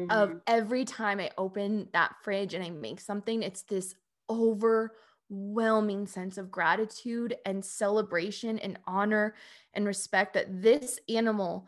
mm-hmm. of every time I open that fridge and I make something, it's this overwhelming sense of gratitude and celebration and honor and respect that this animal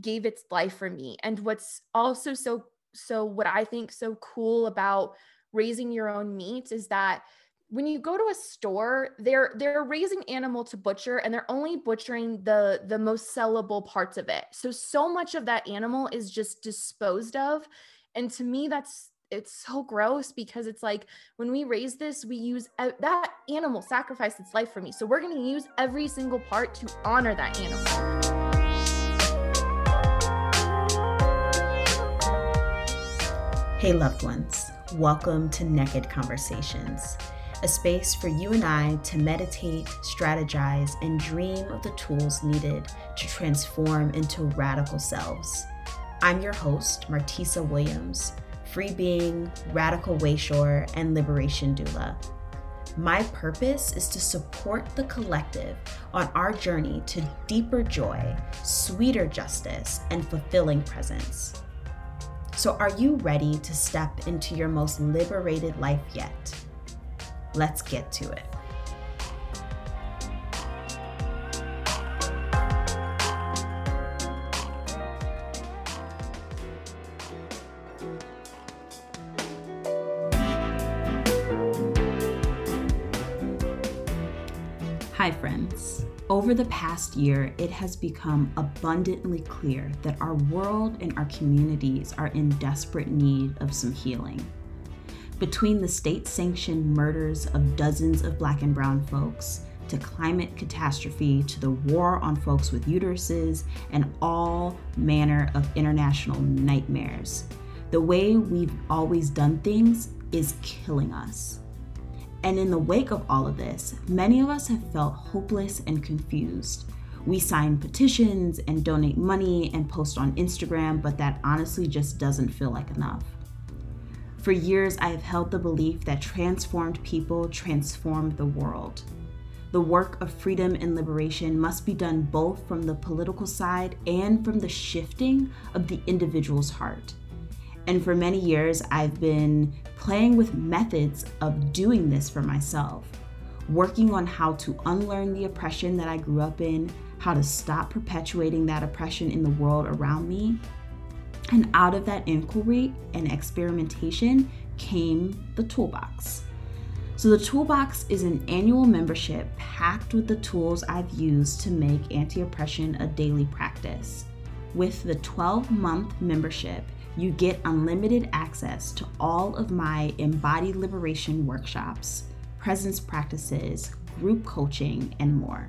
gave its life for me. And what's also so so what I think so cool about raising your own meat is that when you go to a store they're they're raising animal to butcher and they're only butchering the the most sellable parts of it. So so much of that animal is just disposed of. And to me that's it's so gross because it's like when we raise this we use that animal sacrificed its life for me. So we're going to use every single part to honor that animal. Hey loved ones. Welcome to naked conversations a space for you and I to meditate, strategize, and dream of the tools needed to transform into radical selves. I'm your host, Martisa Williams, free being, radical wayshower, and liberation doula. My purpose is to support the collective on our journey to deeper joy, sweeter justice, and fulfilling presence. So, are you ready to step into your most liberated life yet? Let's get to it. Hi, friends. Over the past year, it has become abundantly clear that our world and our communities are in desperate need of some healing. Between the state sanctioned murders of dozens of black and brown folks, to climate catastrophe, to the war on folks with uteruses, and all manner of international nightmares, the way we've always done things is killing us. And in the wake of all of this, many of us have felt hopeless and confused. We sign petitions and donate money and post on Instagram, but that honestly just doesn't feel like enough. For years, I have held the belief that transformed people transform the world. The work of freedom and liberation must be done both from the political side and from the shifting of the individual's heart. And for many years, I've been playing with methods of doing this for myself, working on how to unlearn the oppression that I grew up in, how to stop perpetuating that oppression in the world around me, and out of that inquiry and experimentation came the toolbox. So, the toolbox is an annual membership packed with the tools I've used to make anti oppression a daily practice. With the 12 month membership, you get unlimited access to all of my embodied liberation workshops, presence practices, group coaching, and more.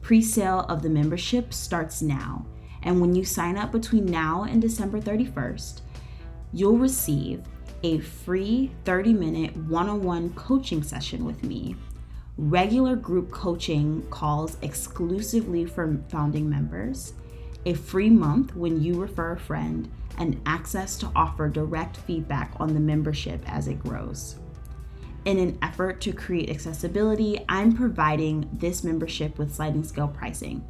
Pre sale of the membership starts now and when you sign up between now and December 31st, you'll receive a free 30 minute one on one coaching session with me, regular group coaching calls exclusively for founding members, a free month when you refer a friend, and access to offer direct feedback on the membership as it grows. In an effort to create accessibility, I'm providing this membership with sliding scale pricing.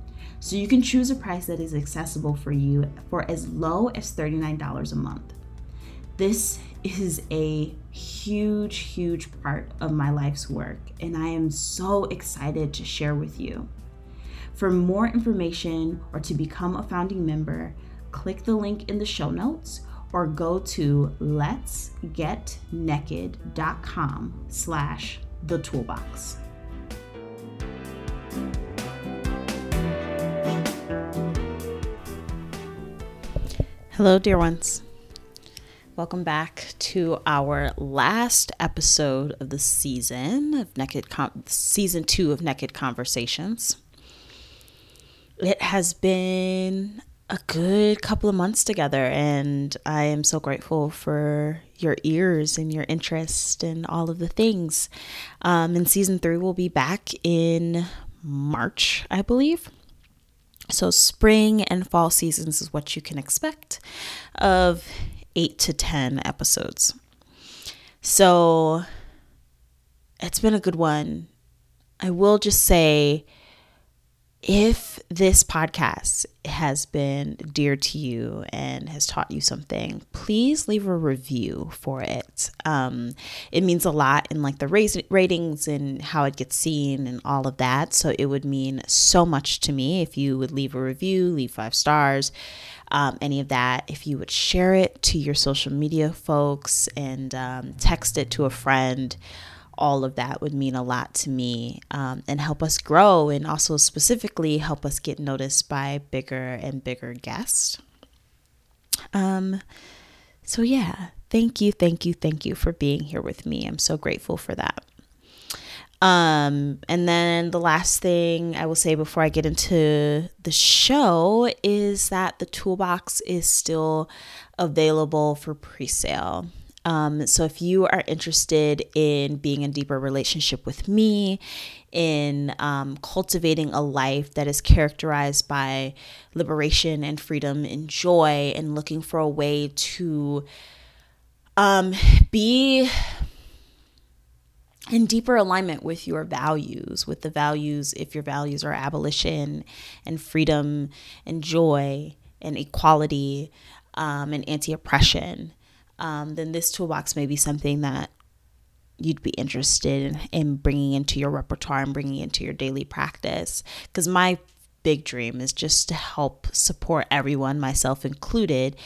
So you can choose a price that is accessible for you for as low as $39 a month. This is a huge, huge part of my life's work, and I am so excited to share with you. For more information or to become a founding member, click the link in the show notes or go to letsgetnaked.com slash the toolbox. Hello, dear ones. Welcome back to our last episode of the season of Naked Con- season 2 of Naked Conversations. It has been a good couple of months together and I am so grateful for your ears and your interest and all of the things. Um, and season 3 will be back in March, I believe. So, spring and fall seasons is what you can expect of eight to 10 episodes. So, it's been a good one. I will just say if this podcast has been dear to you and has taught you something, please leave a review for it. Um, it means a lot in like the ratings and how it gets seen and all of that. So it would mean so much to me if you would leave a review, leave five stars, um, any of that. If you would share it to your social media folks and um, text it to a friend all of that would mean a lot to me um, and help us grow and also specifically help us get noticed by bigger and bigger guests. Um, so, yeah, thank you, thank you, thank you for being here with me. I'm so grateful for that. Um, and then the last thing I will say before I get into the show is that the toolbox is still available for pre sale. Um, so if you are interested in being in deeper relationship with me, in um, cultivating a life that is characterized by liberation and freedom and joy, and looking for a way to um, be in deeper alignment with your values, with the values, if your values are abolition and freedom and joy and equality um, and anti oppression um, then this toolbox may be something that you'd be interested in, in bringing into your repertoire and bringing into your daily practice. Because my big dream is just to help support everyone, myself included,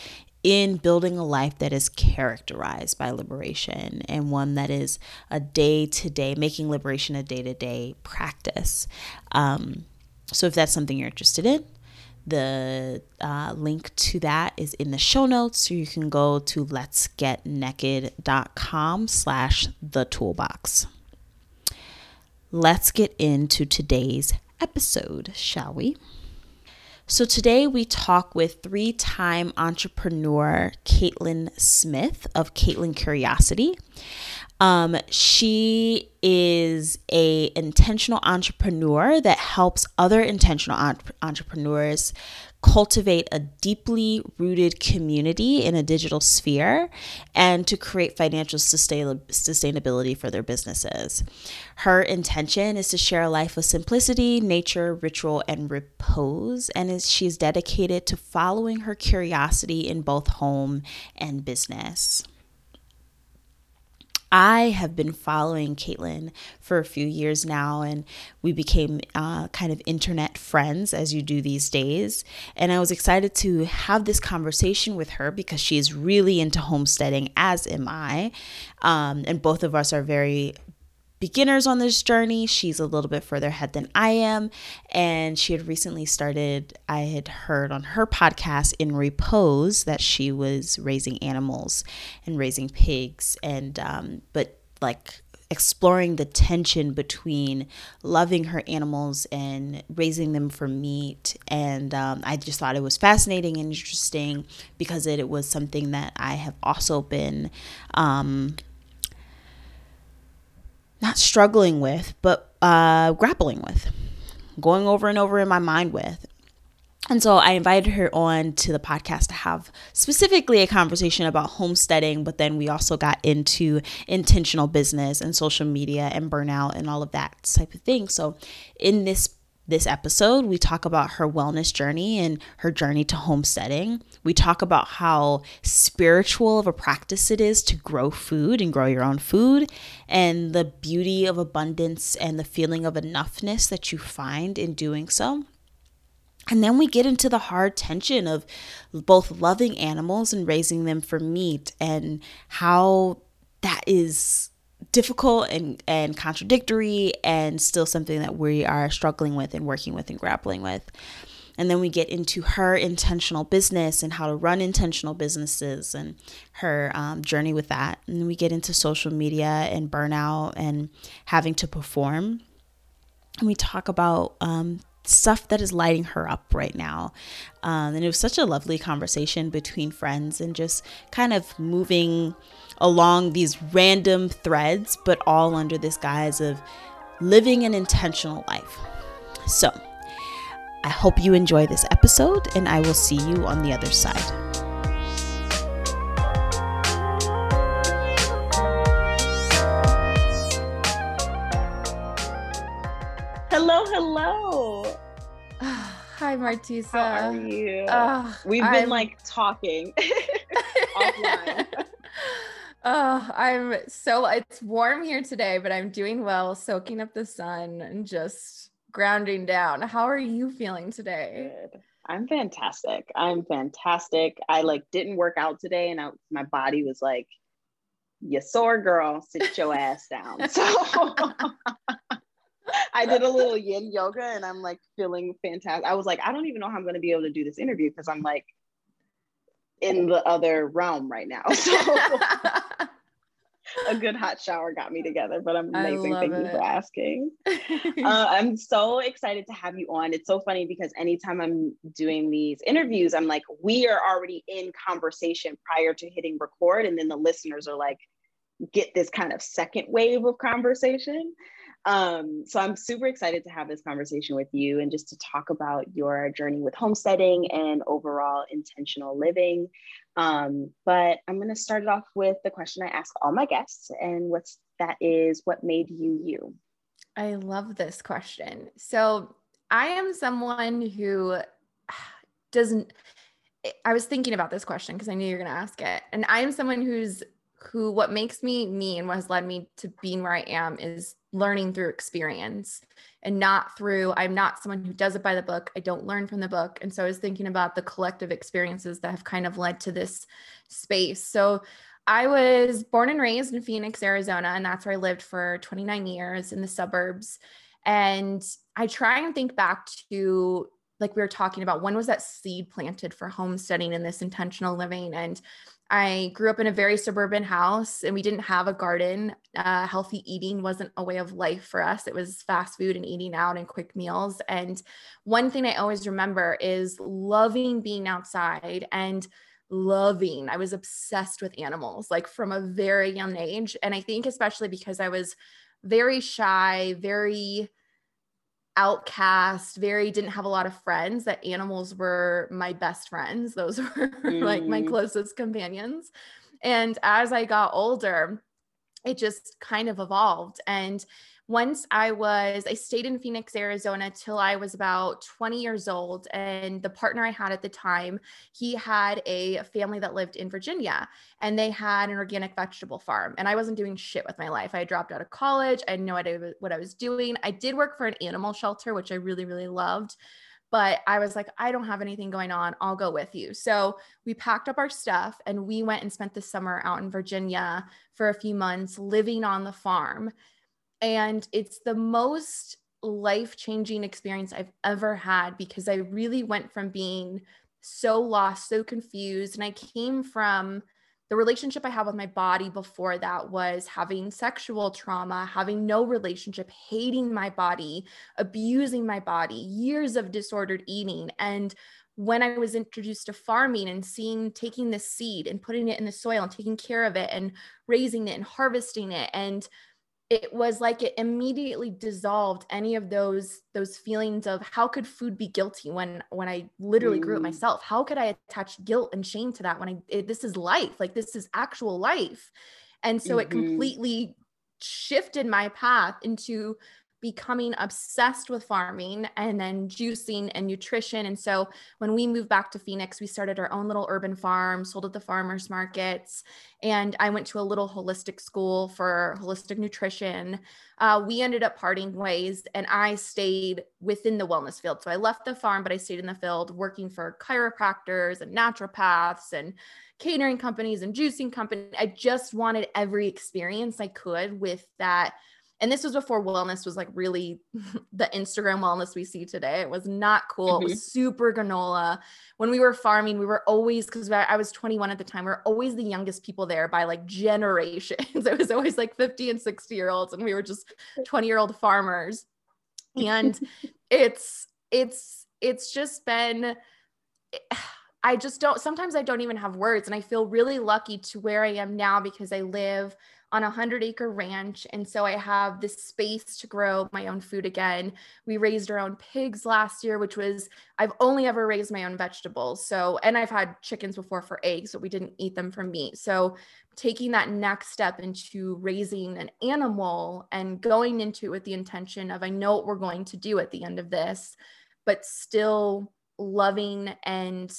in building a life that is characterized by liberation and one that is a day to day, making liberation a day to day practice. Um, so, if that's something you're interested in, the uh, link to that is in the show notes. So you can go to letsgetnaked.com slash the toolbox. Let's get into today's episode, shall we? So today we talk with three-time entrepreneur Caitlin Smith of Caitlin Curiosity. Um, she is a intentional entrepreneur that helps other intentional entrepreneurs cultivate a deeply rooted community in a digital sphere and to create financial sustain- sustainability for their businesses. Her intention is to share a life of simplicity, nature, ritual, and repose, and is, she's dedicated to following her curiosity in both home and business. I have been following Caitlin for a few years now, and we became uh, kind of internet friends as you do these days. And I was excited to have this conversation with her because she is really into homesteading, as am I. Um, and both of us are very beginners on this journey. She's a little bit further ahead than I am. And she had recently started, I had heard on her podcast in Repose that she was raising animals and raising pigs. And, um, but like, exploring the tension between loving her animals and raising them for meat. And um, I just thought it was fascinating and interesting because it, it was something that I have also been um, not struggling with, but uh, grappling with, going over and over in my mind with. And so I invited her on to the podcast to have specifically a conversation about homesteading, but then we also got into intentional business and social media and burnout and all of that type of thing. So in this this episode, we talk about her wellness journey and her journey to homesteading. We talk about how spiritual of a practice it is to grow food and grow your own food, and the beauty of abundance and the feeling of enoughness that you find in doing so. And then we get into the hard tension of both loving animals and raising them for meat and how that is difficult and, and contradictory and still something that we are struggling with and working with and grappling with. And then we get into her intentional business and how to run intentional businesses and her um, journey with that. And we get into social media and burnout and having to perform. And we talk about um, stuff that is lighting her up right now. Um, and it was such a lovely conversation between friends and just kind of moving along these random threads, but all under this guise of living an intentional life. So, I hope you enjoy this episode, and I will see you on the other side. Hello, hello. Hi, Martisa. How are you? Uh, We've been I'm... like talking offline. Oh, I'm so it's warm here today, but I'm doing well, soaking up the sun and just grounding down. How are you feeling today? Good. I'm fantastic. I'm fantastic. I like didn't work out today and I, my body was like, you sore girl, sit your ass down. So I did a little yin yoga and I'm like feeling fantastic. I was like, I don't even know how I'm going to be able to do this interview because I'm like in the other realm right now. So a good hot shower got me together, but I'm amazing. Thank it. you for asking. uh, I'm so excited to have you on. It's so funny because anytime I'm doing these interviews, I'm like, we are already in conversation prior to hitting record. And then the listeners are like, get this kind of second wave of conversation. Um, so I'm super excited to have this conversation with you and just to talk about your journey with homesteading and overall intentional living. Um, but I'm going to start it off with the question I ask all my guests, and what's that is what made you you? I love this question. So I am someone who doesn't. I was thinking about this question because I knew you're going to ask it, and I am someone who's who what makes me me and what has led me to being where I am is learning through experience and not through I'm not someone who does it by the book. I don't learn from the book. And so I was thinking about the collective experiences that have kind of led to this space. So I was born and raised in Phoenix, Arizona, and that's where I lived for 29 years in the suburbs. And I try and think back to like we were talking about when was that seed planted for homesteading and this intentional living and I grew up in a very suburban house and we didn't have a garden. Uh, healthy eating wasn't a way of life for us. It was fast food and eating out and quick meals. And one thing I always remember is loving being outside and loving. I was obsessed with animals, like from a very young age. And I think, especially because I was very shy, very outcast, very didn't have a lot of friends, that animals were my best friends. Those were mm. like my mm. closest companions. And as I got older, it just kind of evolved. And once I was, I stayed in Phoenix, Arizona till I was about 20 years old. And the partner I had at the time, he had a family that lived in Virginia and they had an organic vegetable farm. And I wasn't doing shit with my life. I dropped out of college. I had no idea what I was doing. I did work for an animal shelter, which I really, really loved but I was like, I don't have anything going on. I'll go with you. So we packed up our stuff and we went and spent the summer out in Virginia for a few months living on the farm. And it's the most life changing experience I've ever had because I really went from being so lost, so confused. And I came from the relationship I had with my body before that was having sexual trauma, having no relationship, hating my body, abusing my body, years of disordered eating. And when I was introduced to farming and seeing taking this seed and putting it in the soil and taking care of it and raising it and harvesting it and it was like it immediately dissolved any of those those feelings of how could food be guilty when when i literally mm. grew it myself how could i attach guilt and shame to that when i it, this is life like this is actual life and so mm-hmm. it completely shifted my path into becoming obsessed with farming and then juicing and nutrition. And so when we moved back to Phoenix, we started our own little urban farm, sold at the farmers markets. And I went to a little holistic school for holistic nutrition. Uh, we ended up parting ways and I stayed within the wellness field. So I left the farm, but I stayed in the field working for chiropractors and naturopaths and catering companies and juicing companies. I just wanted every experience I could with that and this was before wellness was like really the Instagram wellness we see today. It was not cool. Mm-hmm. It was super granola. When we were farming, we were always because I was 21 at the time. We are always the youngest people there by like generations. it was always like 50 and 60 year olds, and we were just 20 year old farmers. And it's it's it's just been. I just don't. Sometimes I don't even have words, and I feel really lucky to where I am now because I live on a hundred acre ranch. And so I have this space to grow my own food again. We raised our own pigs last year, which was, I've only ever raised my own vegetables. So, and I've had chickens before for eggs, but we didn't eat them for meat. So, taking that next step into raising an animal and going into it with the intention of, I know what we're going to do at the end of this, but still loving and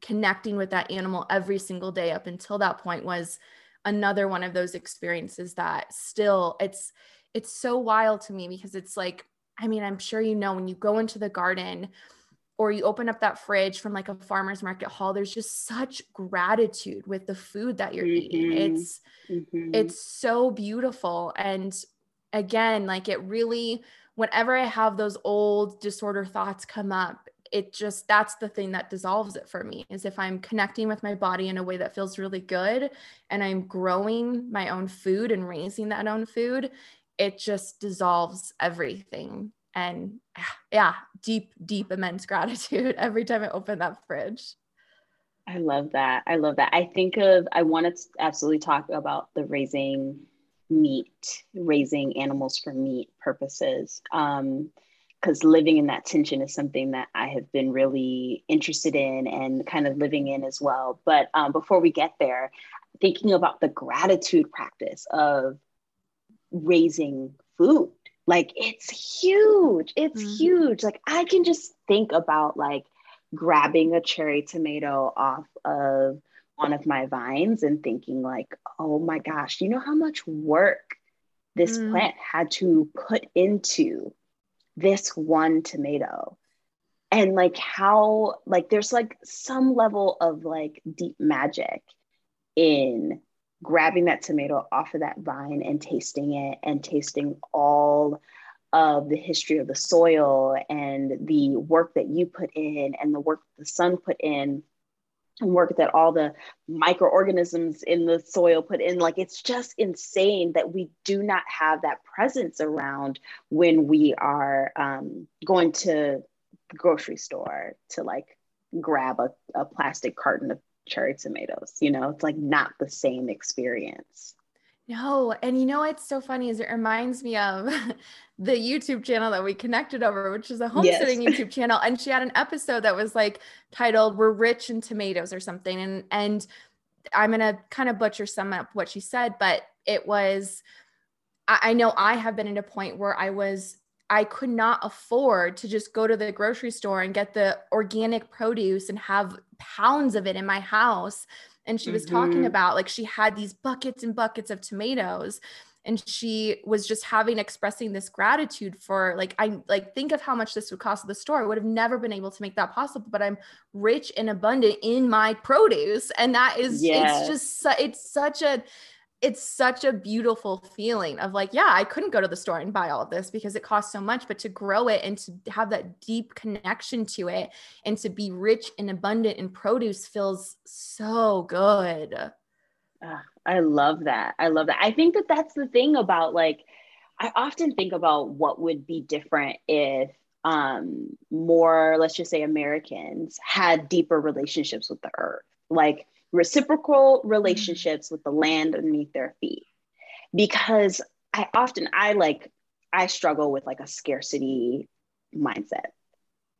connecting with that animal every single day up until that point was another one of those experiences that still it's it's so wild to me because it's like I mean, I'm sure you know when you go into the garden or you open up that fridge from like a farmer's market hall, there's just such gratitude with the food that you're mm-hmm. eating. It's mm-hmm. it's so beautiful. And again, like it really, whenever I have those old disorder thoughts come up, it just that's the thing that dissolves it for me is if I'm connecting with my body in a way that feels really good and I'm growing my own food and raising that own food, it just dissolves everything. And yeah, deep, deep, immense gratitude every time I open that fridge. I love that. I love that. I think of, I want to absolutely talk about the raising meat, raising animals for meat purposes. Um, because living in that tension is something that I have been really interested in and kind of living in as well. But um, before we get there, thinking about the gratitude practice of raising food. Like it's huge. It's mm-hmm. huge. Like I can just think about like grabbing a cherry tomato off of one of my vines and thinking like, "Oh my gosh, you know how much work this mm. plant had to put into this one tomato?" And like how like there's like some level of like deep magic in grabbing that tomato off of that vine and tasting it and tasting all of the history of the soil and the work that you put in and the work the sun put in and work that all the microorganisms in the soil put in like it's just insane that we do not have that presence around when we are um, going to grocery store to like grab a, a plastic carton of cherry tomatoes. You know, it's like not the same experience. No, and you know what's so funny is it reminds me of the YouTube channel that we connected over, which is a homesteading yes. YouTube channel, and she had an episode that was like titled "We're Rich in Tomatoes" or something, and and I'm gonna kind of butcher some up what she said, but it was. I, I know I have been at a point where I was I could not afford to just go to the grocery store and get the organic produce and have pounds of it in my house. And she was mm-hmm. talking about like she had these buckets and buckets of tomatoes and she was just having expressing this gratitude for like i like think of how much this would cost the store i would have never been able to make that possible but i'm rich and abundant in my produce and that is yes. it's just it's such a it's such a beautiful feeling of like, yeah, I couldn't go to the store and buy all of this because it costs so much, but to grow it and to have that deep connection to it and to be rich and abundant in produce feels so good. Uh, I love that. I love that. I think that that's the thing about like, I often think about what would be different if um, more, let's just say, Americans had deeper relationships with the earth. Like, reciprocal mm-hmm. relationships with the land underneath their feet. Because i often i like i struggle with like a scarcity mindset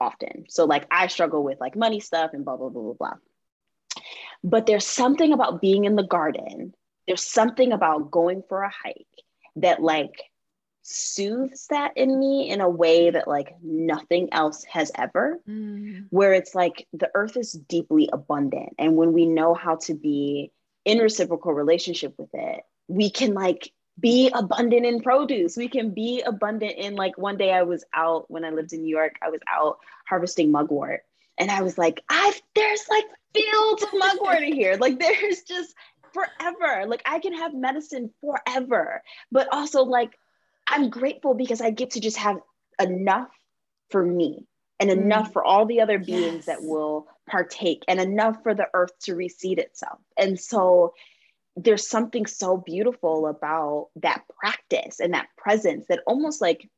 often. So like i struggle with like money stuff and blah blah blah blah blah. But there's something about being in the garden. There's something about going for a hike that like soothes that in me in a way that like nothing else has ever. Mm. where it's like the earth is deeply abundant and when we know how to be in reciprocal relationship with it we can like be abundant in produce. We can be abundant in like one day i was out when i lived in new york i was out harvesting mugwort and i was like i've there's like fields of mugwort in here. Like there's just forever. Like i can have medicine forever. But also like I'm grateful because I get to just have enough for me and mm. enough for all the other beings yes. that will partake and enough for the earth to reseed itself. And so there's something so beautiful about that practice and that presence that almost like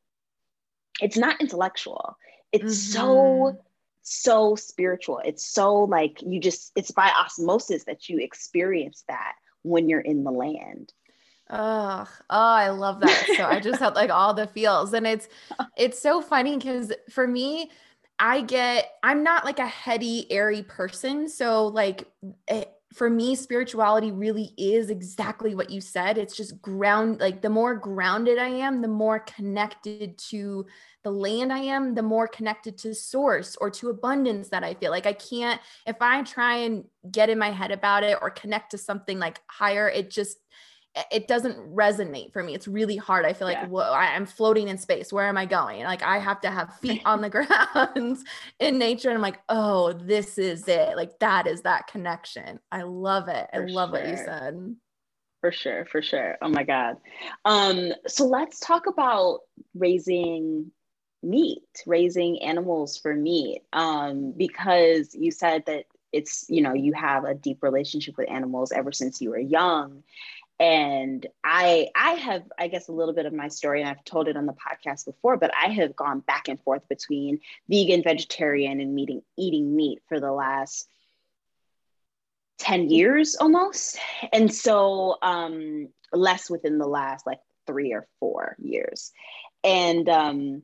it's not intellectual. It's mm-hmm. so so spiritual. It's so like you just it's by osmosis that you experience that when you're in the land. Oh, oh, I love that. So I just had like all the feels. And it's it's so funny because for me, I get I'm not like a heady, airy person. So like it, for me spirituality really is exactly what you said it's just ground like the more grounded i am the more connected to the land i am the more connected to source or to abundance that i feel like i can't if i try and get in my head about it or connect to something like higher it just it doesn't resonate for me. It's really hard. I feel like yeah. whoa, I'm floating in space. Where am I going? Like I have to have feet on the ground in nature. And I'm like, oh, this is it. Like that is that connection. I love it. I love sure. what you said. For sure, for sure. Oh my God. Um, so let's talk about raising meat, raising animals for meat. Um, because you said that it's, you know, you have a deep relationship with animals ever since you were young and i i have i guess a little bit of my story and i've told it on the podcast before but i have gone back and forth between vegan vegetarian and meeting eating meat for the last 10 years almost. And so um less within the last like three or four years. And um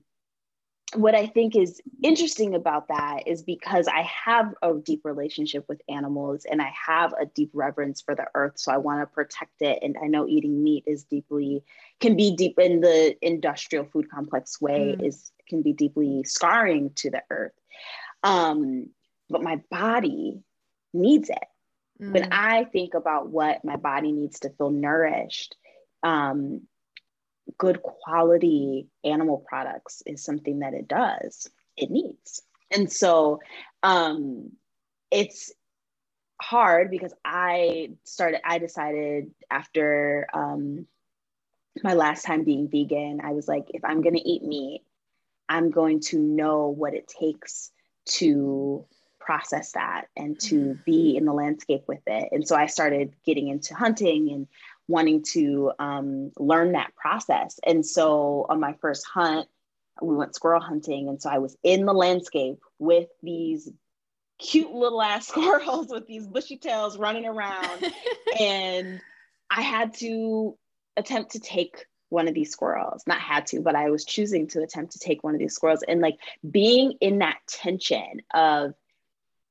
what I think is interesting about that is because I have a deep relationship with animals and I have a deep reverence for the earth. So I want to protect it. And I know eating meat is deeply, can be deep in the industrial food complex way, mm. is can be deeply scarring to the earth. Um, but my body needs it. Mm. When I think about what my body needs to feel nourished, um, good quality animal products is something that it does, it needs. And so um, it's hard because I started, I decided after um, my last time being vegan, I was like, if I'm going to eat meat, I'm going to know what it takes to process that and to be in the landscape with it. And so I started getting into hunting and wanting to um, learn that process. And so on my first hunt, we went squirrel hunting. And so I was in the landscape with these cute little ass squirrels with these bushy tails running around. and I had to attempt to take one of these squirrels not had to but i was choosing to attempt to take one of these squirrels and like being in that tension of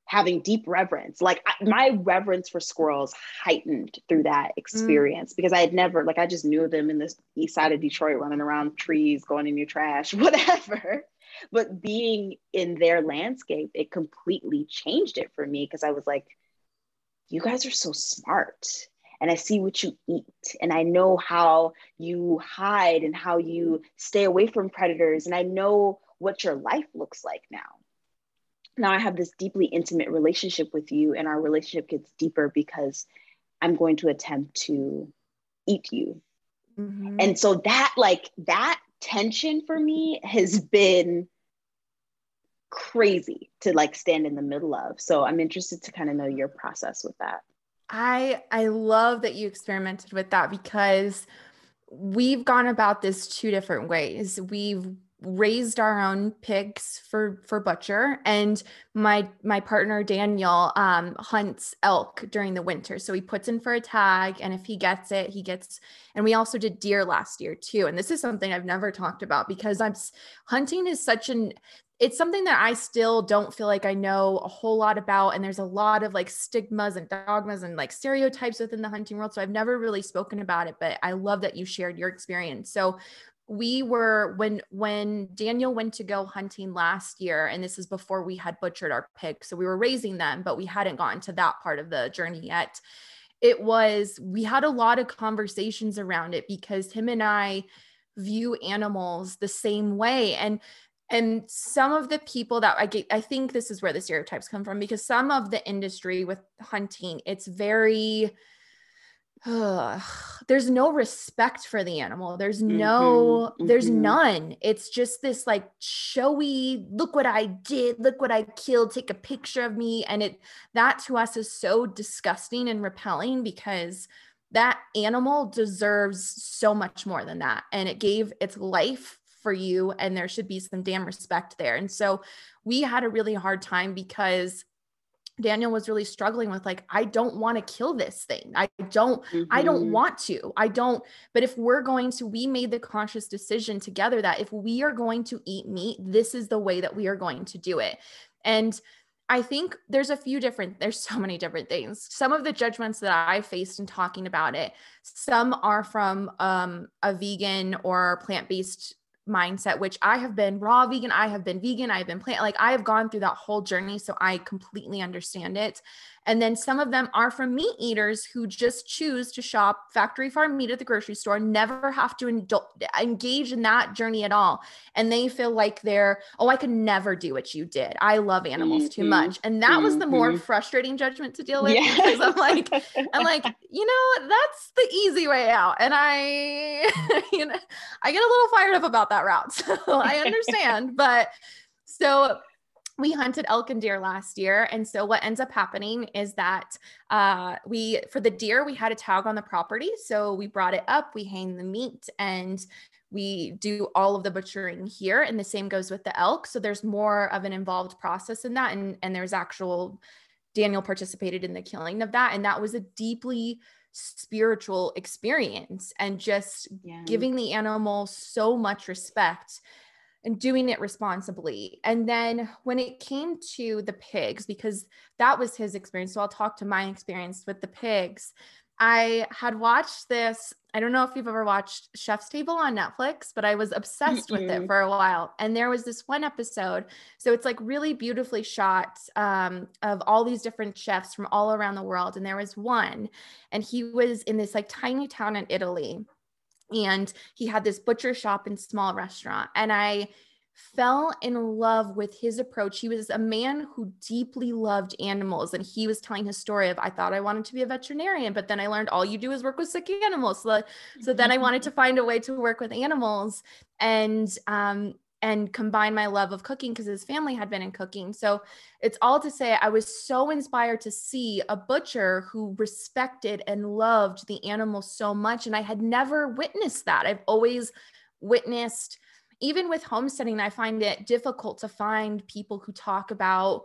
having deep reverence. Like I, my reverence for squirrels heightened through that experience mm. because I had never, like, I just knew them in the east side of Detroit running around trees, going in your trash, whatever. But being in their landscape, it completely changed it for me because I was like, you guys are so smart. And I see what you eat, and I know how you hide and how you stay away from predators, and I know what your life looks like now now I have this deeply intimate relationship with you, and our relationship gets deeper because I'm going to attempt to eat you. Mm-hmm. And so that, like, that tension for me has been crazy to like stand in the middle of. So I'm interested to kind of know your process with that. I I love that you experimented with that because we've gone about this two different ways. We've raised our own pigs for for butcher and my my partner daniel um hunts elk during the winter so he puts in for a tag and if he gets it he gets and we also did deer last year too and this is something i've never talked about because i'm hunting is such an it's something that I still don't feel like I know a whole lot about. And there's a lot of like stigmas and dogmas and like stereotypes within the hunting world. So I've never really spoken about it, but I love that you shared your experience. So we were when when Daniel went to go hunting last year and this is before we had butchered our pigs so we were raising them but we hadn't gotten to that part of the journey yet. It was we had a lot of conversations around it because him and I view animals the same way and and some of the people that I get I think this is where the stereotypes come from because some of the industry with hunting it's very there's no respect for the animal. There's no mm-hmm, there's mm-hmm. none. It's just this like showy look what i did. Look what i killed. Take a picture of me. And it that to us is so disgusting and repelling because that animal deserves so much more than that. And it gave its life for you and there should be some damn respect there. And so we had a really hard time because Daniel was really struggling with like I don't want to kill this thing. I don't mm-hmm. I don't mm-hmm. want to. I don't but if we're going to we made the conscious decision together that if we are going to eat meat, this is the way that we are going to do it. And I think there's a few different, there's so many different things. Some of the judgments that I faced in talking about it, some are from um, a vegan or plant based mindset, which I have been raw vegan, I have been vegan, I have been plant, like I have gone through that whole journey. So I completely understand it. And then some of them are from meat eaters who just choose to shop factory farm meat at the grocery store, never have to indul- engage in that journey at all. And they feel like they're, oh, I could never do what you did. I love animals mm-hmm. too much. And that mm-hmm. was the more mm-hmm. frustrating judgment to deal with yeah. because I'm like, I'm like, you know, that's the easy way out. And I, you know, I get a little fired up about that route. So I understand. but so we hunted elk and deer last year and so what ends up happening is that uh, we for the deer we had a tag on the property so we brought it up we hang the meat and we do all of the butchering here and the same goes with the elk so there's more of an involved process in that and and there's actual daniel participated in the killing of that and that was a deeply spiritual experience and just yeah. giving the animal so much respect and doing it responsibly. And then when it came to the pigs, because that was his experience, so I'll talk to my experience with the pigs. I had watched this. I don't know if you've ever watched Chef's Table on Netflix, but I was obsessed mm-hmm. with it for a while. And there was this one episode. So it's like really beautifully shot um, of all these different chefs from all around the world. And there was one, and he was in this like tiny town in Italy and he had this butcher shop and small restaurant and i fell in love with his approach. He was a man who deeply loved animals and he was telling his story of i thought i wanted to be a veterinarian but then i learned all you do is work with sick animals. So, so then i wanted to find a way to work with animals and um, and combine my love of cooking because his family had been in cooking. So it's all to say, I was so inspired to see a butcher who respected and loved the animal so much. And I had never witnessed that. I've always witnessed, even with homesteading, I find it difficult to find people who talk about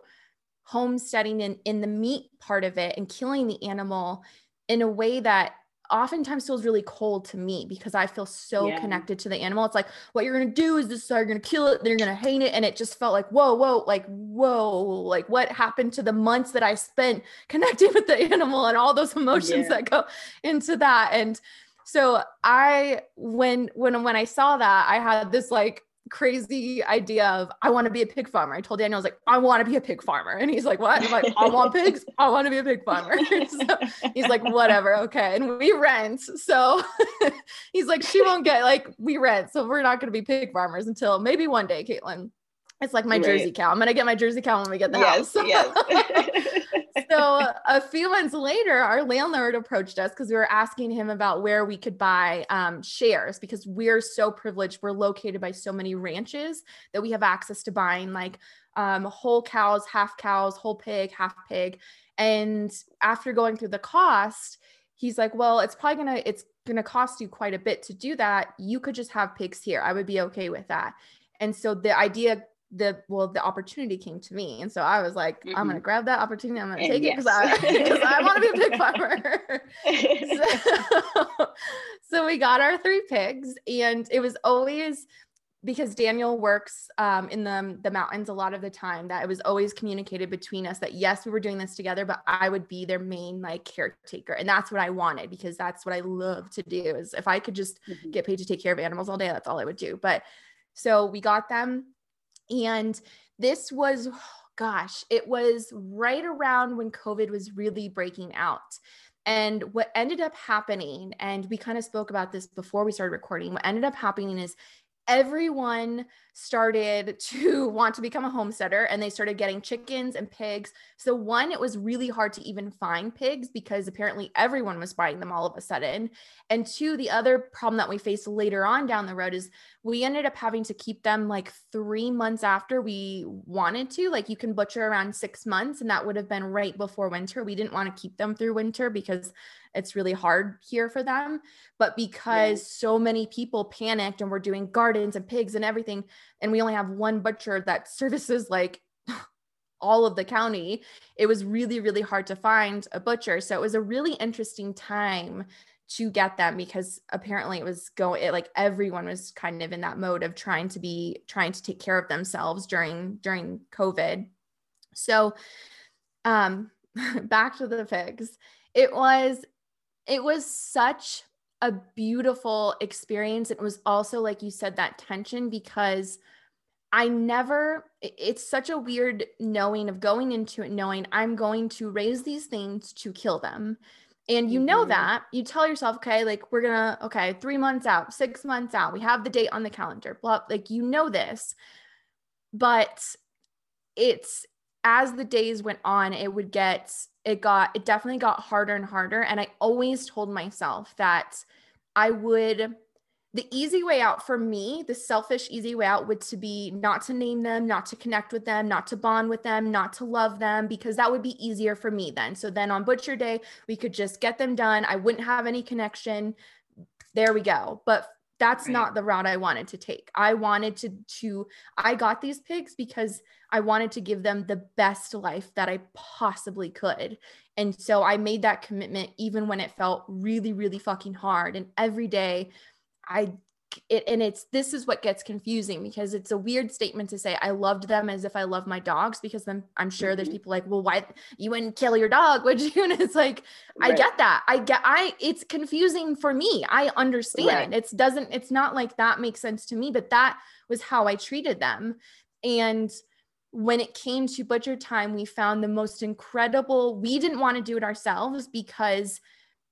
homesteading in, in the meat part of it and killing the animal in a way that oftentimes feels really cold to me because I feel so yeah. connected to the animal. It's like, what you're gonna do is this, you're gonna kill it, then you're gonna hate it. And it just felt like, whoa, whoa, like, whoa, like what happened to the months that I spent connecting with the animal and all those emotions yeah. that go into that. And so I when when when I saw that, I had this like crazy idea of I want to be a pig farmer. I told Daniel, I was like, I want to be a pig farmer. And he's like, What? I'm like, I want pigs. I want to be a pig farmer. so he's like, whatever, okay. And we rent. So he's like, she won't get like we rent. So we're not gonna be pig farmers until maybe one day, Caitlin. It's like my right. Jersey cow. I'm gonna get my Jersey cow when we get the yes, house. Yes. So a few months later, our landlord approached us because we were asking him about where we could buy um, shares because we're so privileged. We're located by so many ranches that we have access to buying like um, whole cows, half cows, whole pig, half pig. And after going through the cost, he's like, "Well, it's probably gonna it's gonna cost you quite a bit to do that. You could just have pigs here. I would be okay with that." And so the idea the well the opportunity came to me and so i was like mm-hmm. i'm gonna grab that opportunity i'm gonna take yes. it because i i want to be a pig farmer so, so, we got our three pigs and it was always because daniel works um, in the, the mountains a lot of the time that it was always communicated between us that yes we were doing this together but i would be their main like caretaker and that's what i wanted because that's what i love to do is if i could just mm-hmm. get paid to take care of animals all day that's all i would do but so we got them and this was, gosh, it was right around when COVID was really breaking out. And what ended up happening, and we kind of spoke about this before we started recording, what ended up happening is everyone started to want to become a homesteader and they started getting chickens and pigs. So, one, it was really hard to even find pigs because apparently everyone was buying them all of a sudden. And two, the other problem that we faced later on down the road is we ended up having to keep them like three months after we wanted to. Like, you can butcher around six months, and that would have been right before winter. We didn't want to keep them through winter because it's really hard here for them. But because yeah. so many people panicked and were doing gardens and pigs and everything, and we only have one butcher that services like all of the county, it was really, really hard to find a butcher. So it was a really interesting time to get them because apparently it was going it, like everyone was kind of in that mode of trying to be trying to take care of themselves during during covid So, um, back to the pigs. It was, it was such a beautiful experience. It was also, like you said, that tension because I never, it's such a weird knowing of going into it, knowing I'm going to raise these things to kill them. And you know mm-hmm. that you tell yourself, okay, like we're gonna, okay, three months out, six months out, we have the date on the calendar, blah, like you know this. But it's as the days went on, it would get, it got, it definitely got harder and harder. And I always told myself that I would the easy way out for me, the selfish easy way out would to be not to name them, not to connect with them, not to bond with them, not to love them because that would be easier for me then. So then on butcher day, we could just get them done. I wouldn't have any connection. There we go. But that's right. not the route I wanted to take. I wanted to to I got these pigs because I wanted to give them the best life that I possibly could. And so I made that commitment even when it felt really really fucking hard and every day I it, and it's this is what gets confusing because it's a weird statement to say I loved them as if I love my dogs because then I'm sure there's mm-hmm. people like well why you wouldn't kill your dog would you and it's like right. I get that I get I it's confusing for me I understand right. it's doesn't it's not like that makes sense to me but that was how I treated them and when it came to butcher time we found the most incredible we didn't want to do it ourselves because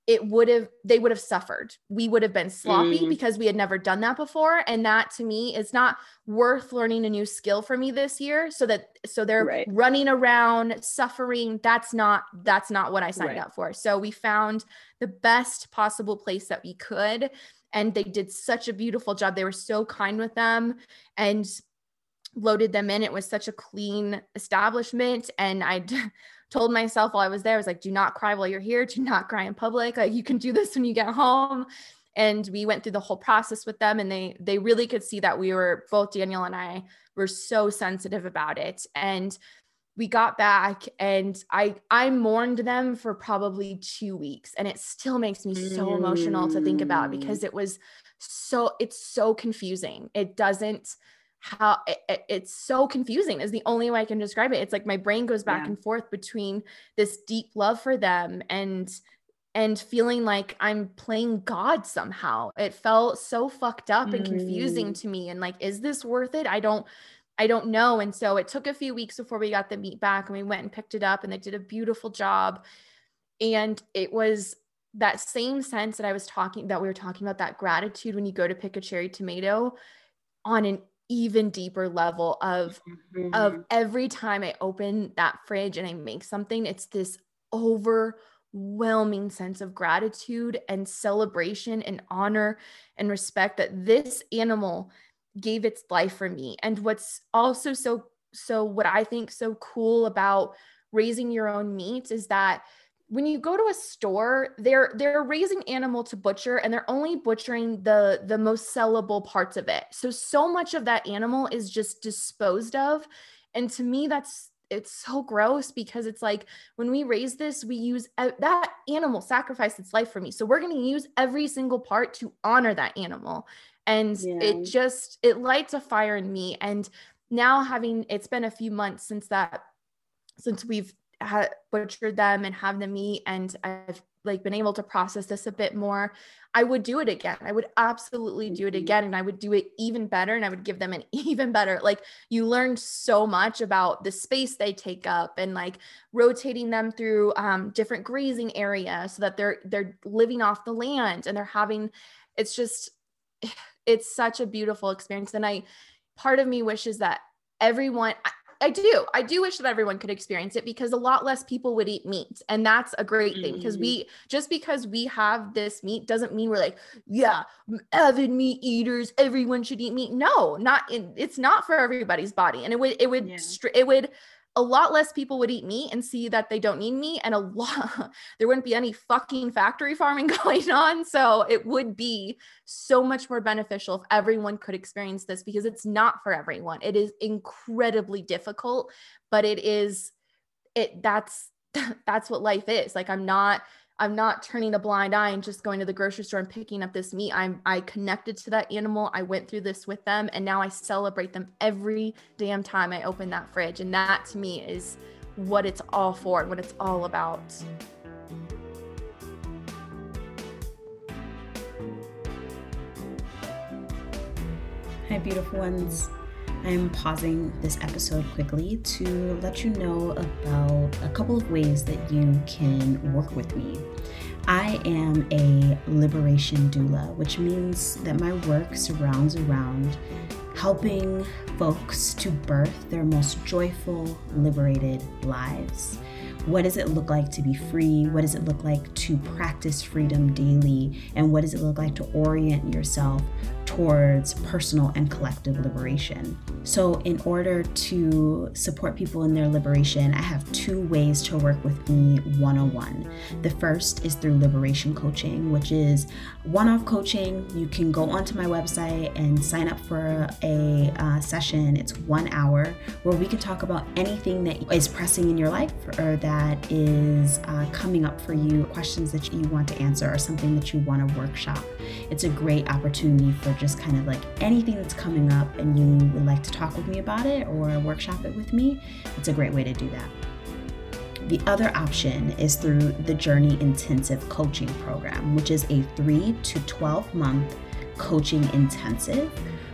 it would have they would have suffered. We would have been sloppy mm. because we had never done that before. And that to me is not worth learning a new skill for me this year so that so they're right. running around suffering. That's not that's not what i signed right. up for. So we found the best possible place that we could. And they did such a beautiful job. They were so kind with them and loaded them in. It was such a clean establishment. And i told myself while I was there, I was like, do not cry while you're here. Do not cry in public. Like you can do this when you get home. And we went through the whole process with them and they they really could see that we were both Daniel and I were so sensitive about it. And we got back and I I mourned them for probably 2 weeks and it still makes me so emotional to think about mm. because it was so it's so confusing. It doesn't how it, it's so confusing is the only way I can describe it. It's like my brain goes back yeah. and forth between this deep love for them and and feeling like I'm playing God somehow. It felt so fucked up and confusing mm. to me and like is this worth it? I don't I don't know. And so it took a few weeks before we got the meat back and we went and picked it up and they did a beautiful job. And it was that same sense that I was talking that we were talking about that gratitude when you go to pick a cherry tomato on an even deeper level of mm-hmm. of every time I open that fridge and I make something, it's this overwhelming sense of gratitude and celebration and honor and respect that this animal gave its life for me. And what's also so so what I think so cool about raising your own meat is that when you go to a store they're they're raising animal to butcher and they're only butchering the the most sellable parts of it. So so much of that animal is just disposed of. And to me that's it's so gross because it's like when we raise this we use uh, that animal sacrificed its life for me. So we're going to use every single part to honor that animal. And yeah. it just it lights a fire in me. And now having it's been a few months since that since we've ha- butchered them and have them eat and I've like been able to process this a bit more, I would do it again. I would absolutely do it mm-hmm. again and I would do it even better and I would give them an even better. Like you learn so much about the space they take up and like rotating them through um, different grazing areas so that they're they're living off the land and they're having it's just it's such a beautiful experience and I part of me wishes that everyone I do. I do wish that everyone could experience it because a lot less people would eat meat. And that's a great thing because mm-hmm. we just because we have this meat doesn't mean we're like, yeah, avid meat eaters, everyone should eat meat. No, not in, it's not for everybody's body. And it would it would yeah. it would a lot less people would eat meat and see that they don't need meat and a lot there wouldn't be any fucking factory farming going on. So it would be so much more beneficial if everyone could experience this because it's not for everyone. It is incredibly difficult but it is it that's that's what life is. Like i'm not I'm not turning a blind eye and just going to the grocery store and picking up this meat. I'm I connected to that animal. I went through this with them and now I celebrate them every damn time I open that fridge. And that to me is what it's all for and what it's all about. Hi, beautiful ones. I'm pausing this episode quickly to let you know about a couple of ways that you can work with me. I am a liberation doula, which means that my work surrounds around helping folks to birth their most joyful, liberated lives. What does it look like to be free? What does it look like to practice freedom daily? And what does it look like to orient yourself towards personal and collective liberation. So, in order to support people in their liberation, I have two ways to work with me one on one. The first is through liberation coaching, which is one off coaching. You can go onto my website and sign up for a uh, session. It's one hour where we can talk about anything that is pressing in your life or that is uh, coming up for you, questions that you want to answer, or something that you want to workshop. It's a great opportunity for just kind of like anything that's coming up and you would like to talk with me about it or workshop it with me, it's a great way to do that. The other option is through the Journey Intensive Coaching Program, which is a 3 to 12 month coaching intensive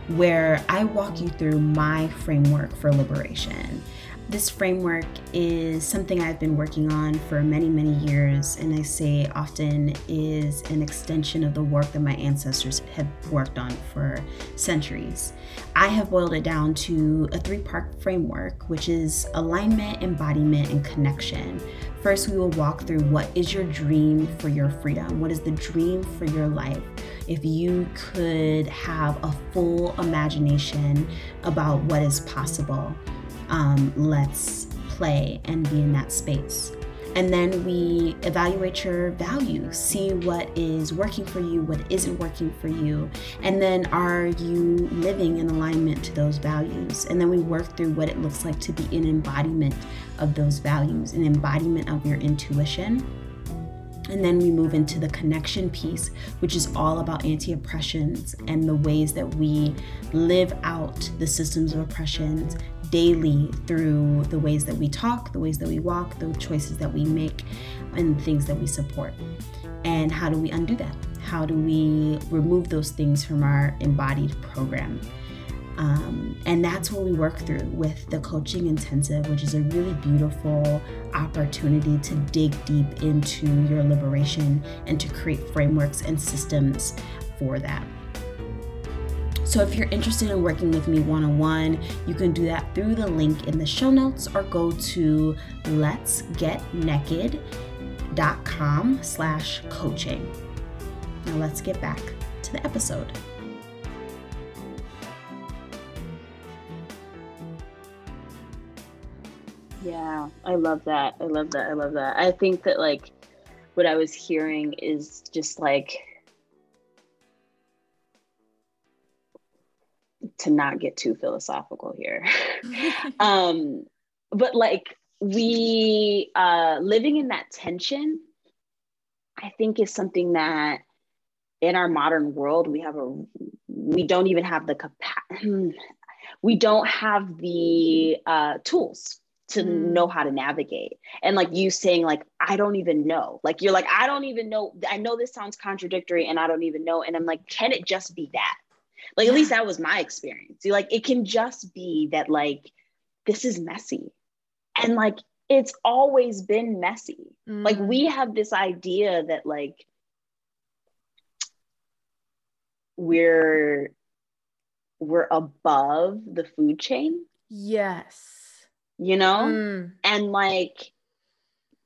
where I walk you through my framework for liberation. This framework is something I've been working on for many, many years, and I say often is an extension of the work that my ancestors had worked on for centuries. I have boiled it down to a three part framework, which is alignment, embodiment, and connection. First, we will walk through what is your dream for your freedom? What is the dream for your life? If you could have a full imagination about what is possible um, let's play and be in that space. And then we evaluate your values, see what is working for you, what isn't working for you. And then are you living in alignment to those values? And then we work through what it looks like to be an embodiment of those values, an embodiment of your intuition. And then we move into the connection piece, which is all about anti oppressions and the ways that we live out the systems of oppressions daily through the ways that we talk, the ways that we walk, the choices that we make, and things that we support. And how do we undo that? How do we remove those things from our embodied program? Um, and that's what we work through with the coaching intensive, which is a really beautiful opportunity to dig deep into your liberation and to create frameworks and systems for that. So if you're interested in working with me one on one, you can do that through the link in the show notes or go to letsgetnaked.com slash coaching. Now let's get back to the episode. Yeah, I love that. I love that. I love that. I think that like what I was hearing is just like to not get too philosophical here. um, but like we uh, living in that tension, I think is something that in our modern world we have a we don't even have the capacity we don't have the uh, tools to mm. know how to navigate and like you saying like i don't even know like you're like i don't even know i know this sounds contradictory and i don't even know and i'm like can it just be that like at least that was my experience. You like it can just be that like this is messy. And like it's always been messy. Mm. Like we mm. have this idea that like we're we're above the food chain. Yes. You know? Mm. And like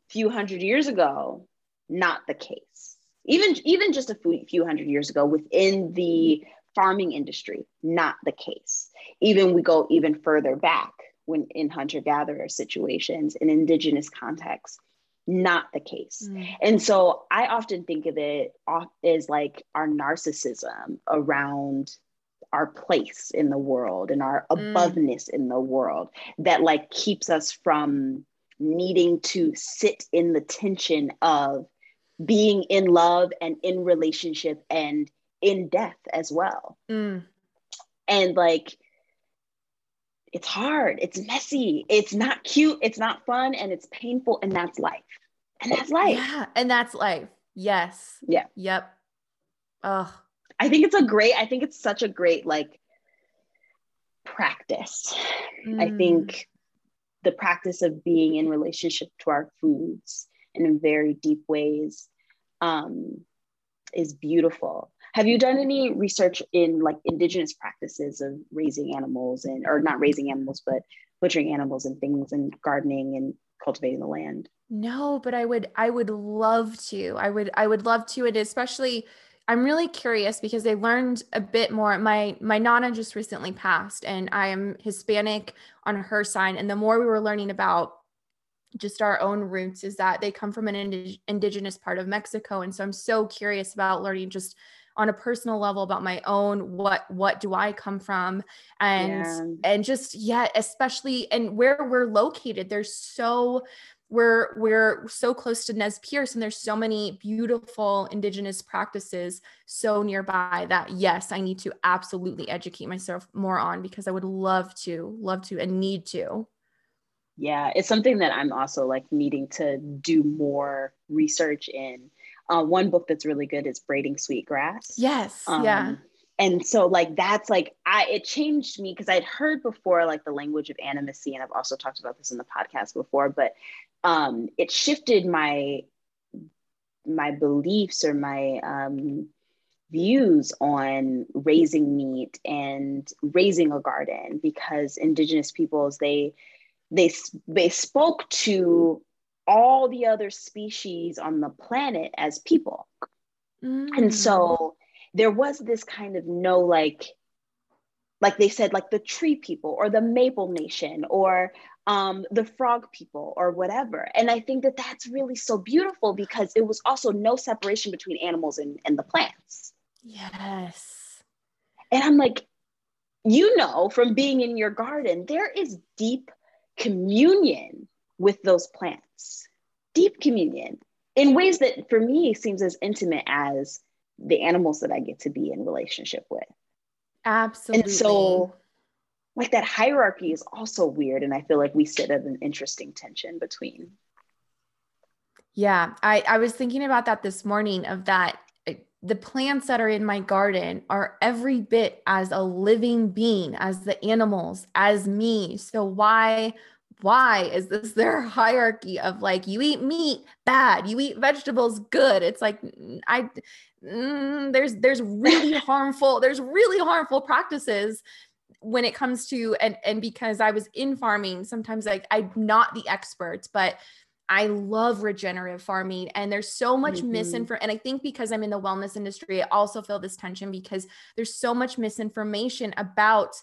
few hundred years ago, not the case. Even even just a few hundred years ago within the farming industry, not the case. Even we go even further back when in hunter gatherer situations, in indigenous contexts, not the case. Mm. And so I often think of it as like our narcissism around our place in the world and our mm. aboveness in the world that like keeps us from needing to sit in the tension of being in love and in relationship and in death as well. Mm. And like, it's hard, it's messy, it's not cute, it's not fun, and it's painful, and that's life. And that's life. Yeah. And that's life. Yes. Yeah. Yep. Oh, I think it's a great, I think it's such a great like practice. I mm. think the practice of being in relationship to our foods in very deep ways um, is beautiful. Have you done any research in like indigenous practices of raising animals and or not raising animals, but butchering animals and things and gardening and cultivating the land? No, but I would I would love to. I would I would love to and especially I'm really curious because I learned a bit more. My my nana just recently passed and I am Hispanic on her side and the more we were learning about just our own roots is that they come from an indig- indigenous part of Mexico and so I'm so curious about learning just on a personal level about my own what what do I come from and Yeah. and just yeah especially and where we're located there's so we're we're so close to Nez Perce and there's so many beautiful indigenous practices so nearby that yes I need to absolutely educate myself more on because I would love to love to and need to Yeah, it's something that I'm also like needing to do more research in. Uh, one book that's really good is Braiding Sweetgrass. yes yeah Um, And so like that's like I it changed me because I'd heard before like the language of animacy, and I've also talked about this in the podcast before, but um it shifted my my beliefs or my um views on raising meat and raising a garden because indigenous peoples they they they spoke to all the other species on the planet as people. Mm. and so there was this kind of no like like they said like the tree people or the maple nation or um, the frog people or whatever. And i think that that's really so beautiful because it was also no separation between animals and, and the plants. Yes. And i'm like you know from being in your garden there is deep communion with those plants deep communion in ways that for me seems as intimate as the animals that i get to be in relationship with. Absolutely and so like that hierarchy is also weird and i feel like we sit at an interesting tension between. Yeah, I, I was thinking about that this morning of that uh, the plants that are in my garden are every bit as a living being as the animals, as me. So why why is this their hierarchy of like you eat meat bad, you eat vegetables good? It's like I mm, there's there's really harmful there's really harmful practices when it comes to and and because I was in farming sometimes like I'm not the expert but I love regenerative farming and there's so much Mhm. misinformation. And I think because I'm in the wellness industry, I also feel this tension because there's so much misinformation about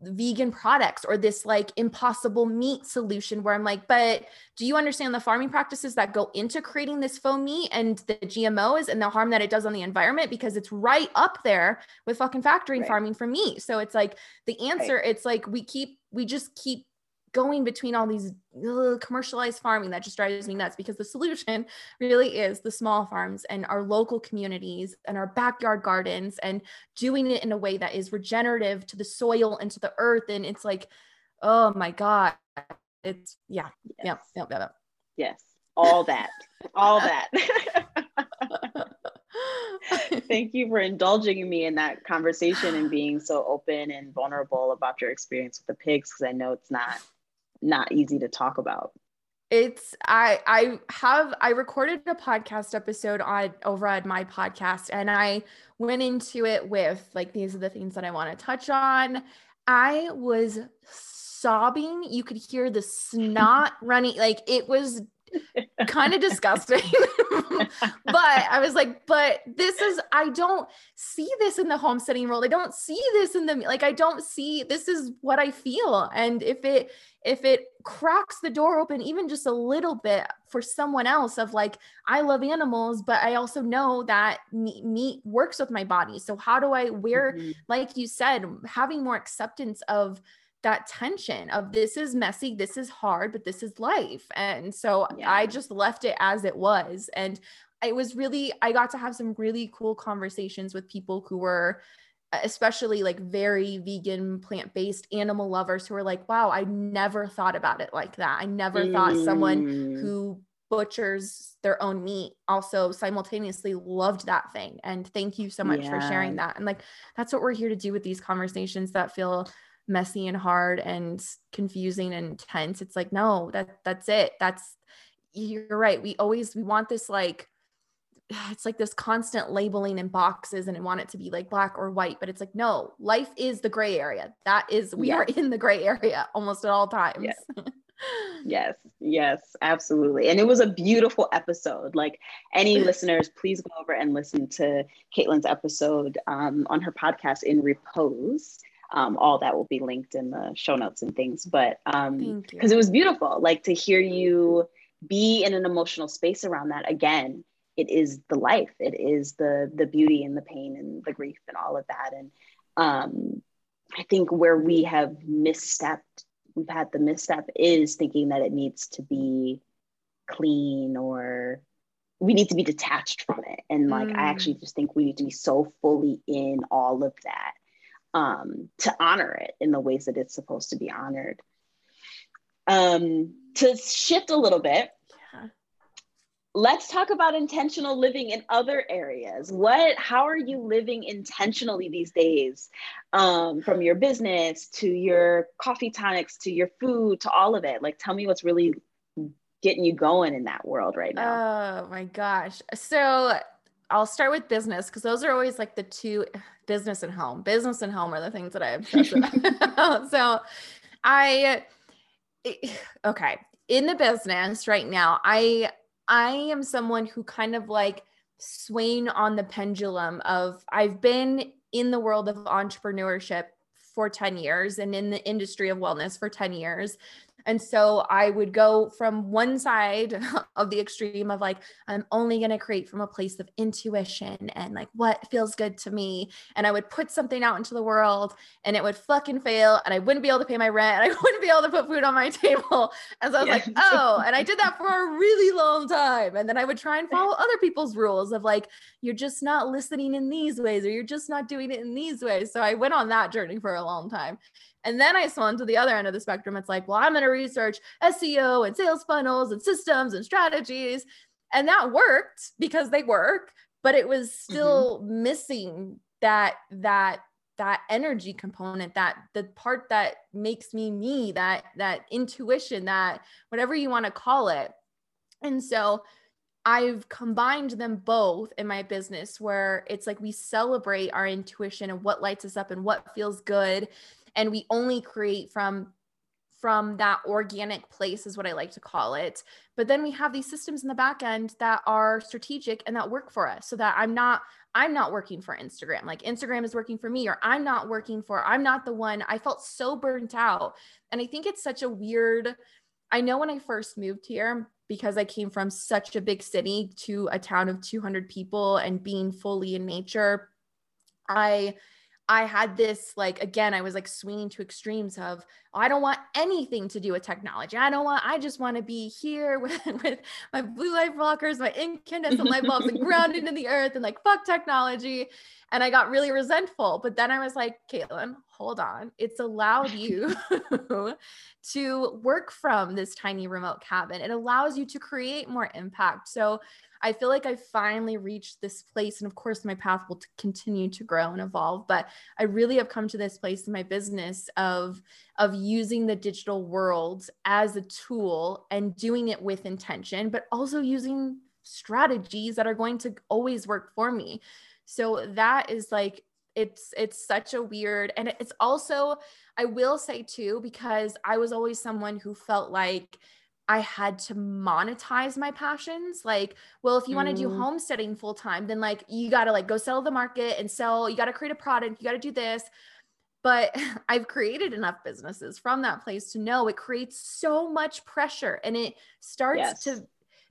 vegan products or this like impossible meat solution where I'm like, but do you understand the farming practices that go into creating this faux meat and the GMOs and the harm that it does on the environment? Because it's right up there with fucking factory Right. farming for meat. So it's like the answer, it's like we keep, we just keep going between all these ugh, commercialized farming that just drives me nuts because the solution really is the small farms and our local communities and our backyard gardens and doing it in a way that is regenerative to the soil and to the earth. And it's like oh my god it's yeah yeah yeah, yeah, yes. All that. All that. Thank you for indulging me in that conversation and being so open and vulnerable about your experience with the pigs because i know it's not not easy to talk about. It's i i have i recorded a podcast episode on over at my podcast and i went into it with like these are the things that i want to touch on. I was sobbing. You could hear the snot running like it was kind of disgusting. But i was like but this is i don't see this in the homesteading world. I don't see this in the like i don't see this is what i feel. And if it if it cracks the door open even just a little bit for someone else of like i love animals but i also know that meat, meat works with my body. So how do i where Mhm. like you said having more acceptance of that tension of this is messy, this is hard, but this is life. And so yeah. I just left it as it was. And it was really, I got to have some really cool conversations with people who were especially like very vegan, plant based animal lovers who are like, wow, I never thought about it like that. I never mm. thought someone mm. who butchers their own meat also simultaneously loved that thing. And thank you so much yeah. for sharing that. And like, that's what we're here to do with these conversations that feel messy and hard and confusing and tense. It's like, no, that that's it. That's you're right. We always we want this like it's like this constant labeling in boxes and I want it to be like black or white, but it's like, no, life is the gray area. That is, we yes. are in the gray area almost at all times. Yes. yes, yes, absolutely. And it was a beautiful episode. Like any listeners, please go over and listen to Caitlin's episode um, on her podcast in repose. Um, all that will be linked in the show notes and things. But um, because it was beautiful, like to hear you be in an emotional space around that. Again it is the life. It is the the beauty and the pain and the grief and all of that. And um i think where we have misstepped we've had the misstep is thinking that it needs to be clean or we need to be detached from it. And like mm. i actually just think we need to be so fully in all of that um to honor it in the ways that it's supposed to be honored. Um to shift a little bit let's talk about intentional living in other areas. What how are you living intentionally these days um, from your business to your coffee tonics to your food to all of it? Like tell me what's really getting you going in that world right now. Oh my gosh. So i'll start with business because those are always like the two business and home. Business and home are the things that i obsess about. So i eh, okay. In the business right now i I am someone who kind of like swaying on the pendulum of I've been in the world of entrepreneurship for 10 years and in the industry of wellness for 10 years. And so I would go from one side of the extreme of like, I'm only going to create from a place of intuition and like what feels good to me. And I would put something out into the world and it would fucking fail and I wouldn't be able to pay my rent and I wouldn't be able to put food on my table. And so I was like, oh, and I did that for a really long time. And then I would try and follow other people's rules of like, you're just not listening in these ways or you're just not doing it in these ways. So I went on that journey for a long time. And then I swung to the other end of the spectrum. It's like, well, I'm going to research SEO and sales funnels and systems and strategies. And that worked because they work, but it was still mm-hmm. missing that, that, that energy component that the part that makes me me that that intuition that whatever you want to call it and so I've combined them both in my business where it's like we celebrate our intuition and what lights us up and what feels good and we only create from from that organic place is what I like to call it. But then we have these systems in the back end that are strategic and that work for us so that I'm not I'm not working for Instagram. Like Instagram is working for me or I'm not working for I'm not the one. I felt so burnt out. And I think it's such a weird I know when I first moved here because I came from such a big city to a town of 200 people and being fully in nature I I had this like again I was like swinging to extremes of oh, I don't want anything to do with technology. I don't want I just want to be here with, with my blue light blockers, my incandescent light bulbs and grounded in the earth and like fuck technology. And I got really resentful. But then I was like, Caitlin, hold on. It's allowed you to work from this tiny remote cabin. It allows you to create more impact. So I feel like I finally reached this place. And of course, my path will continue to grow and evolve. But I really have come to this place in my business of, of using the digital world as a tool and doing it with intention, but also using strategies that are going to always work for me. So that is like it's it's such a weird and it's also I will say too because I was always someone who felt like I had to monetize my passions. Like, well, if you want to do mm. homesteading full time, then like you got to like go sell the market and sell, you got to create a product, you got to do this. But I've created enough businesses from that place to know it creates so much pressure and it starts yes. to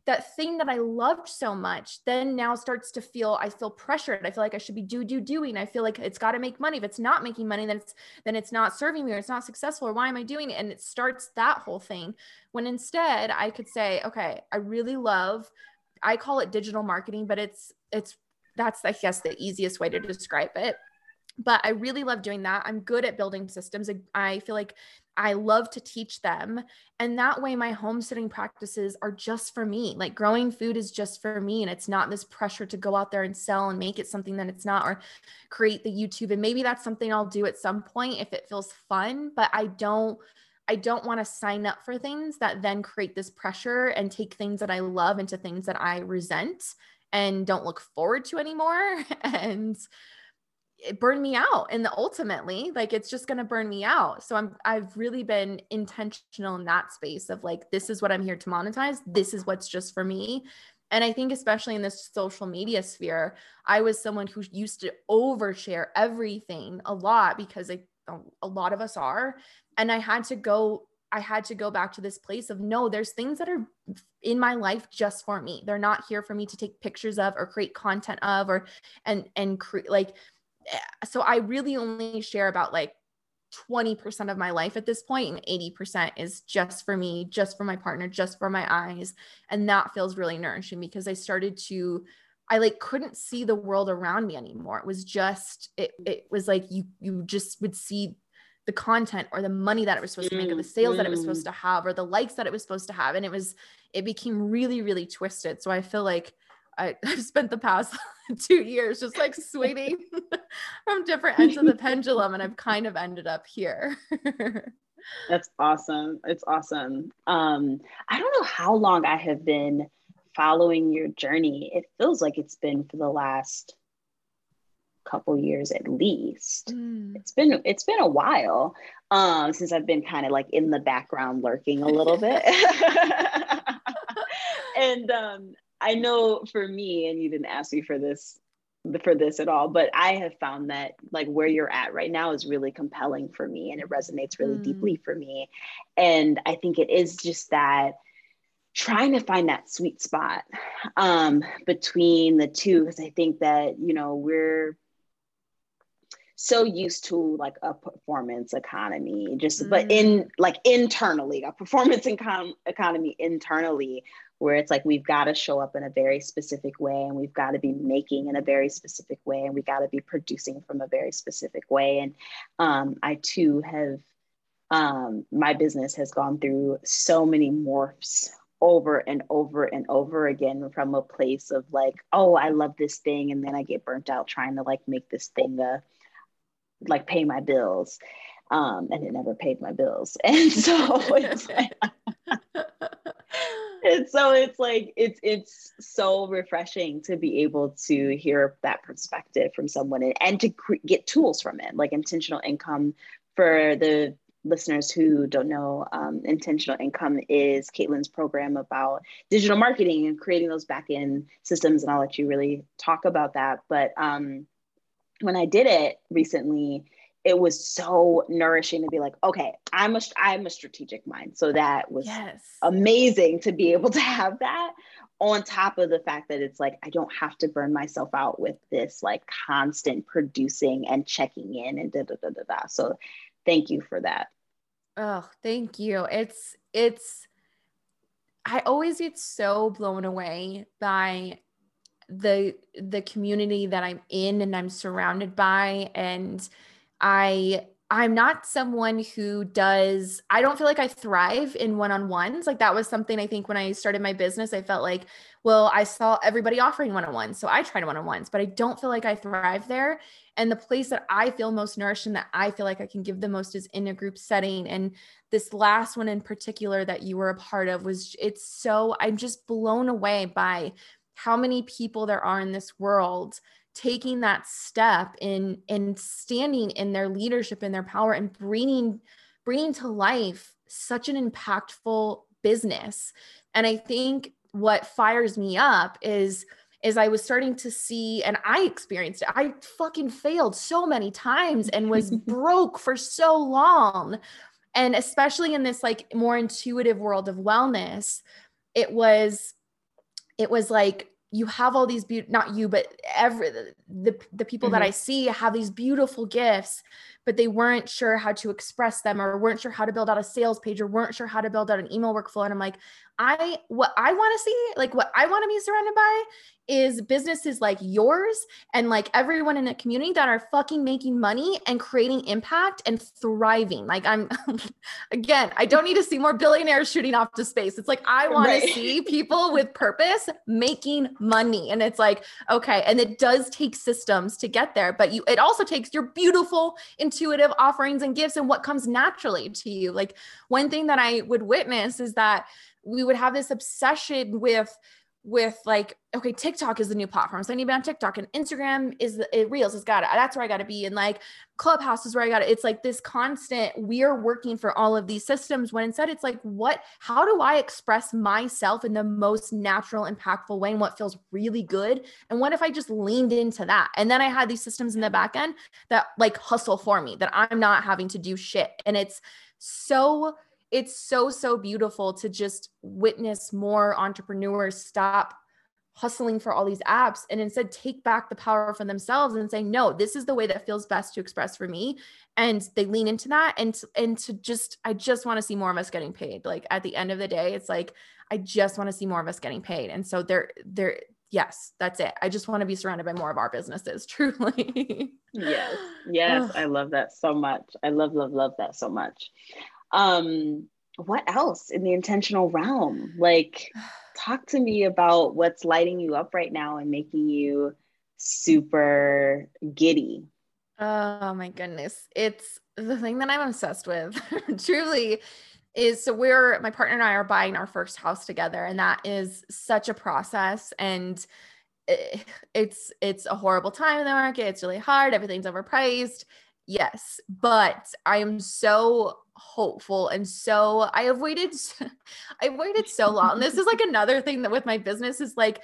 that thing that I loved so much then now starts to feel I feel pressured. I feel like I should be do do doing. I feel like it's got to make money. If it's not making money, then it's then it's not serving me or it's not successful or why am I doing it? And it starts that whole thing. When instead I could say, okay, I really love I call it digital marketing, but it's it's that's I guess the easiest way to describe it but I really love doing that. I'm good at building systems. I feel like I love to teach them. And that way, my homesteading practices are just for me. Like growing food is just for me. And it's not this pressure to go out there and sell and make it something that it's not, or create the YouTube. And maybe that's something I'll do at some point if it feels fun. But I don't. I don't want to sign up for things that then create this pressure and take things that I love into things that I resent and don't look forward to anymore. and it burned me out and the ultimately like it's just going to burn me out. So i'm i've really been intentional in that space of like this is what i'm here to monetize this is what's just for me. And i think especially in this social media sphere i was someone who used to overshare everything a lot because I, a lot of us are. And i had to go i had to go back to this place of no there's things that are in my life just for me. They're not here for me to take pictures of or create content of or and and create like so I really only share about like 20% of my life at this point and 80% is just for me just for my partner just for my eyes and that feels really nourishing because i started to i like couldn't see the world around me anymore it was just it, it was like you you just would see the content or the money that it was supposed to make or the sales that it was supposed mm. to have or the likes that it was supposed to have and it was it became really really twisted so i feel like I, I've spent the past two years just like swinging from different ends of the pendulum, and I've kind of ended up here. That's awesome. It's awesome. Um, I don't know how long I have been following your journey. It feels like it's been for the last couple years at least. Mm. It's been it's been a while um, since I've been kind of like in the background lurking a little bit. and um, I know for me, and you didn't ask me for this for this at all, but I have found that like where you're at right now is really compelling for me and it resonates really mm. deeply for me. And I think it is just that trying to find that sweet spot um, between the two, because I think that, you know, we're so used to like a performance economy just mm. but in like internally a performance econ- economy internally where it's like we've got to show up in a very specific way and we've got to be making in a very specific way and we got to be producing from a very specific way. And um, i too have um, my business has gone through so many morphs over and over and over again from a place of like oh i love this thing and then i get burnt out trying to like make this thing uh, like pay my bills. Um, and it never paid my bills. And so it's like, and so it's like it's it's so refreshing to be able to hear that perspective from someone and, and to cre- get tools from it like intentional income. For the listeners who don't know um, intentional income is caitlin's program about digital marketing and creating those back end systems and i'll let you really talk about that. But um, when i did it recently it was so nourishing to be like, okay, I'm a I'm a strategic mind. So that was yes. amazing to be able to have that on top of the fact that it's like I don't have to burn myself out with this like constant producing and checking in and da da da da da. So thank you for that. Oh, thank you. It's it's I always get so blown away by the the community that I'm in and I'm surrounded by and I I'm not someone who does, I don't feel like I thrive in one on ones. Like that was something I think when I started my business, I felt like, well, I saw everybody offering one on ones. So I tried one on ones, but I don't feel like I thrive there. And the place that I feel most nourished and that I feel like I can give the most is in a group setting. And this last one in particular that you were a part of was, it's so, I'm just blown away by how many people there are in this world taking that step in in standing in their leadership and their power and bringing bringing to life such an impactful business and i think what fires me up is is I was starting to see, and I experienced it. I fucking failed so many times and was broke for so long. And especially in this like more intuitive world of wellness, it was it was like you have all these be- not you but every the the people mm-hmm. that I see have these beautiful gifts but they weren't sure how to express them or weren't sure how to build out a sales page or weren't sure how to build out an email workflow and I'm like I what I want to see, like what I want to be surrounded by is businesses like yours and like everyone in the community that are fucking making money and creating impact and thriving. Like I'm again, I don't need to see more billionaires shooting off to space. It's like I want right. to see people with purpose making money. And it's like, okay, and it does take systems to get there, but you it also takes your beautiful intuitive offerings and gifts and what comes naturally to you. Like one thing that I would witness is that we would have this obsession with with like okay tiktok is the new platform. So i need to be on tiktok and instagram is it reels has got it that's where i got to be. And like clubhouse is where i got it it's like this constant we're working for all of these systems when instead it's like what how do i express myself in the most natural impactful way and what feels really good? And what if i just leaned into that? And then i had these systems in the back end that like hustle for me that i'm not having to do shit. And it's so it's so so beautiful to just witness more entrepreneurs stop hustling for all these apps and instead take back the power for themselves and saying no this is the way that feels best to express for me. And they lean into that and and to just i just want to see more of us getting paid. Like at the end of the day it's like i just want to see more of us getting paid. And so they're they're yes that's it. I just want to be surrounded by more of our businesses truly. Yes yes i love that so much. I love love love that so much um, what else in the intentional realm? Like, talk to me about what's lighting you up right now and making you super giddy. Oh my goodness. It's the thing that I'm obsessed with, truly. Is so we're my partner and I are buying our first house together, and that is such a process. And it's it's a horrible time in the market. It's really hard. Everything's overpriced. Yes, but I am so hopeful and so I have waited I've waited so long. this is like another thing that with my business is like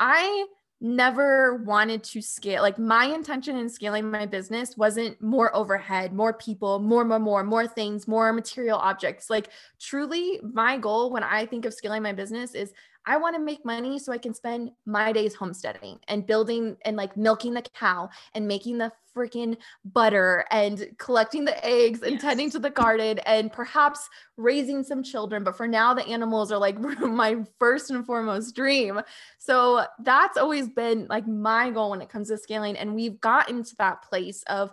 I never wanted to scale like my intention in scaling my business wasn't more overhead more people more more more more things more material objects like truly my goal when i think of scaling my business is I want to make money so I can spend my days homesteading and building and like milking the cow and making the freaking butter and collecting the eggs and yes. tending to the garden and perhaps raising some children. But for now, the animals are like my first and foremost dream. So that's always been like my goal when it comes to scaling. And we've gotten to that place of,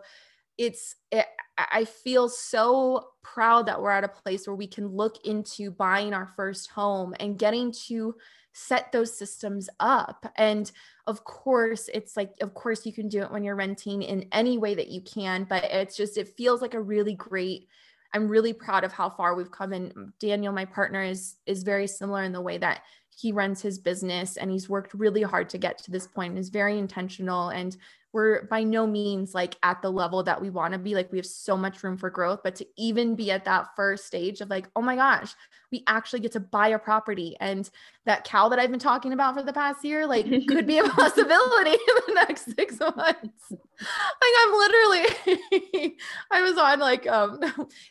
it's eh, it, i feel so proud that we're at a place where we can look into buying our first home and getting to set those systems up. And of course it's like of course you can do it when you're renting in any way that you can but it's just it feels like a really great i'm really proud of how far we've come. And daniel my partner is is very similar in the way that he runs his business and he's worked really hard to get to this point and is very intentional. And we're by no means like at the level that we want to be like we have so much room for growth but to even be at that first stage of like oh my gosh we actually get to buy a property and that cow that i've been talking about for the past year like could be a possibility in the next six months like i'm literally i was on like um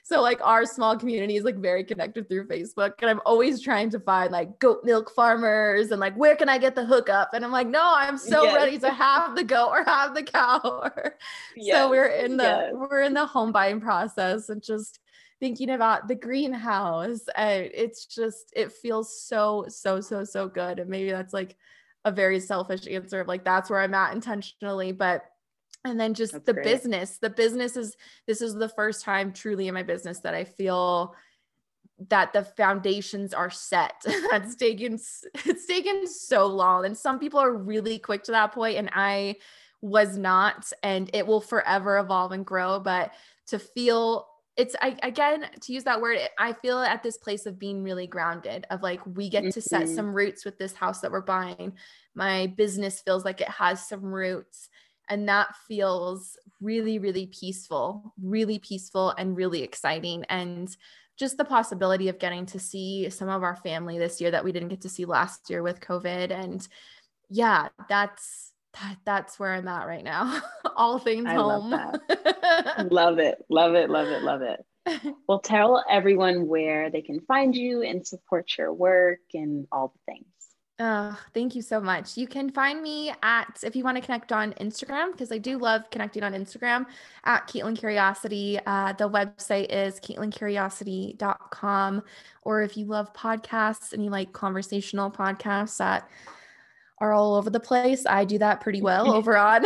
so like our small community is like very connected through facebook and i'm always trying to find like goat milk farmers and like where can i get the hookup and i'm like no i'm so yes. ready to have the goat or have the cow yes. so we're in the yes. we're in the home buying process and just thinking about the greenhouse and it's just it feels so so so so good and maybe that's like a very selfish answer of like that's where i'm at intentionally but and then just that's the great. business the business is this is the first time truly in my business that i feel that the foundations are set that's taken it's taken so long and some people are really quick to that point and i was not and it will forever evolve and grow but to feel it's I, again to use that word i feel at this place of being really grounded of like we get to set mm-hmm. some roots with this house that we're buying. My business feels like it has some roots and that feels really really peaceful really peaceful and really exciting. And just the possibility of getting to see some of our family this year that we didn't get to see last year with covid. And yeah that's that, that's where I'm at right now. All things I home. Love, love it. Love it. Love it. Love it. Well, tell everyone where they can find you and support your work and all the things. Oh, thank you so much. You can find me at, if you want to connect on Instagram, because I do love connecting on Instagram at Caitlin Curiosity. Uh, the website is CaitlinCuriosity.com. Or if you love podcasts and you like conversational podcasts that are all over the place, I do that pretty well over on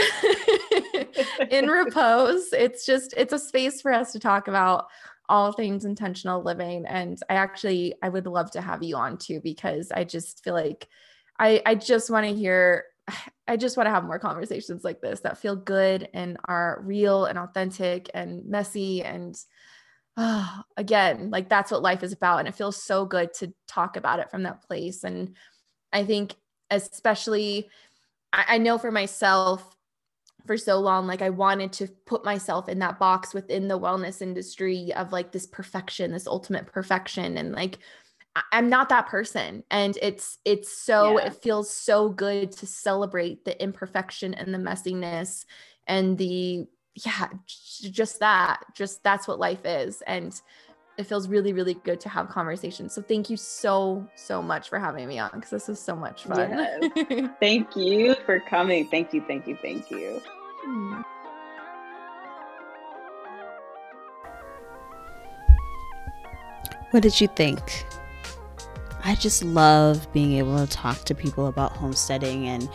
In Repose. It's just, it's a space for us to talk about all things intentional living and i actually i would love to have you on too because i just feel like i i just want to hear i just want to have more conversations like this that feel good and are real and authentic and messy and uh, again like that's what life is about and it feels so good to talk about it from that place and i think especially I, I know for myself for so long like i wanted to put myself in that box within the wellness industry of like this perfection this ultimate perfection. And like i'm not that person. And it's it's so yeah. it feels so good to celebrate the imperfection and the messiness and the yeah just that just that's what life is. And it feels really really good to have conversations. So thank you so so much for having me on because this is so much fun. Yes. thank you for coming. Thank you thank you thank you. What did you think? I just love being able to talk to people about homesteading and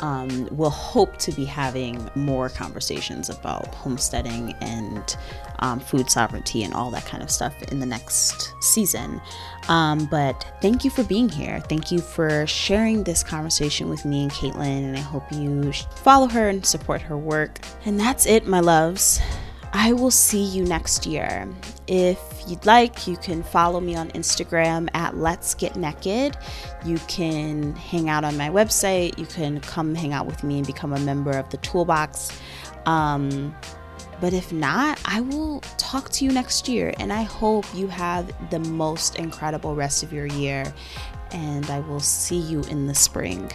um, we'll hope to be having more conversations about homesteading and um, food sovereignty and all that kind of stuff in the next season. Um, but thank you for being here. Thank you for sharing this conversation with me and Caitlin. And I hope you follow her and support her work. And that's it, my loves. I will see you next year. If you'd like, you can follow me on Instagram at Let's Get Naked. You can hang out on my website. You can come hang out with me and become a member of the Toolbox. Um, but if not, I will talk to you next year. And I hope you have the most incredible rest of your year. And I will see you in the spring.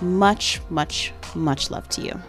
Much, much, much love to you.